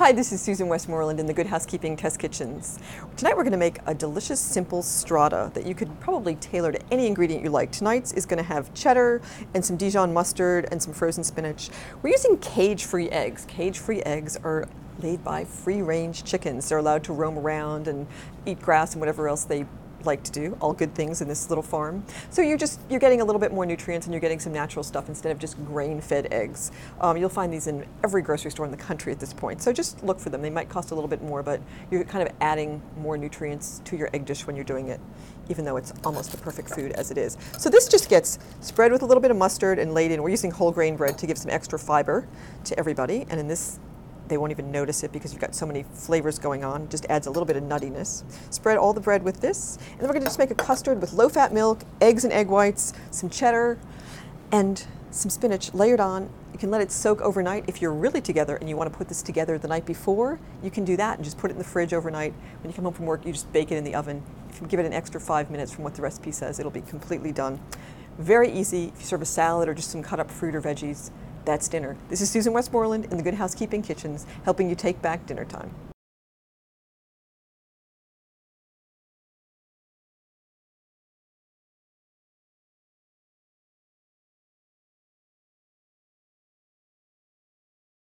Hi, this is Susan Westmoreland in the Good Housekeeping Test Kitchens. Tonight we're going to make a delicious simple strata that you could probably tailor to any ingredient you like. Tonight's is going to have cheddar and some Dijon mustard and some frozen spinach. We're using cage-free eggs. Cage-free eggs are laid by free-range chickens. They're allowed to roam around and eat grass and whatever else they like to do, all good things in this little farm. So you're just, you're getting a little bit more nutrients and you're getting some natural stuff instead of just grain-fed eggs. Um, you'll find these in every grocery store in the country at this point. So just look for them. They might cost a little bit more, but you're kind of adding more nutrients to your egg dish when you're doing it, even though it's almost a perfect food as it is. So this just gets spread with a little bit of mustard and laid in. We're using whole grain bread to give some extra fiber to everybody. And in this they won't even notice it because you've got so many flavors going on. Just adds a little bit of nuttiness. Spread all the bread with this, and then we're going to just make a custard with low-fat milk, eggs and egg whites, some cheddar, and some spinach layered on. You can let it soak overnight. If you're really together and you want to put this together the night before, you can do that and just put it in the fridge overnight. When you come home from work, you just bake it in the oven. If you give it an extra five minutes from what the recipe says, it'll be completely done. Very easy. If you serve a salad or just some cut up fruit or veggies, that's dinner. This is Susan Westmoreland in the Good Housekeeping Kitchens, helping you take back dinner time.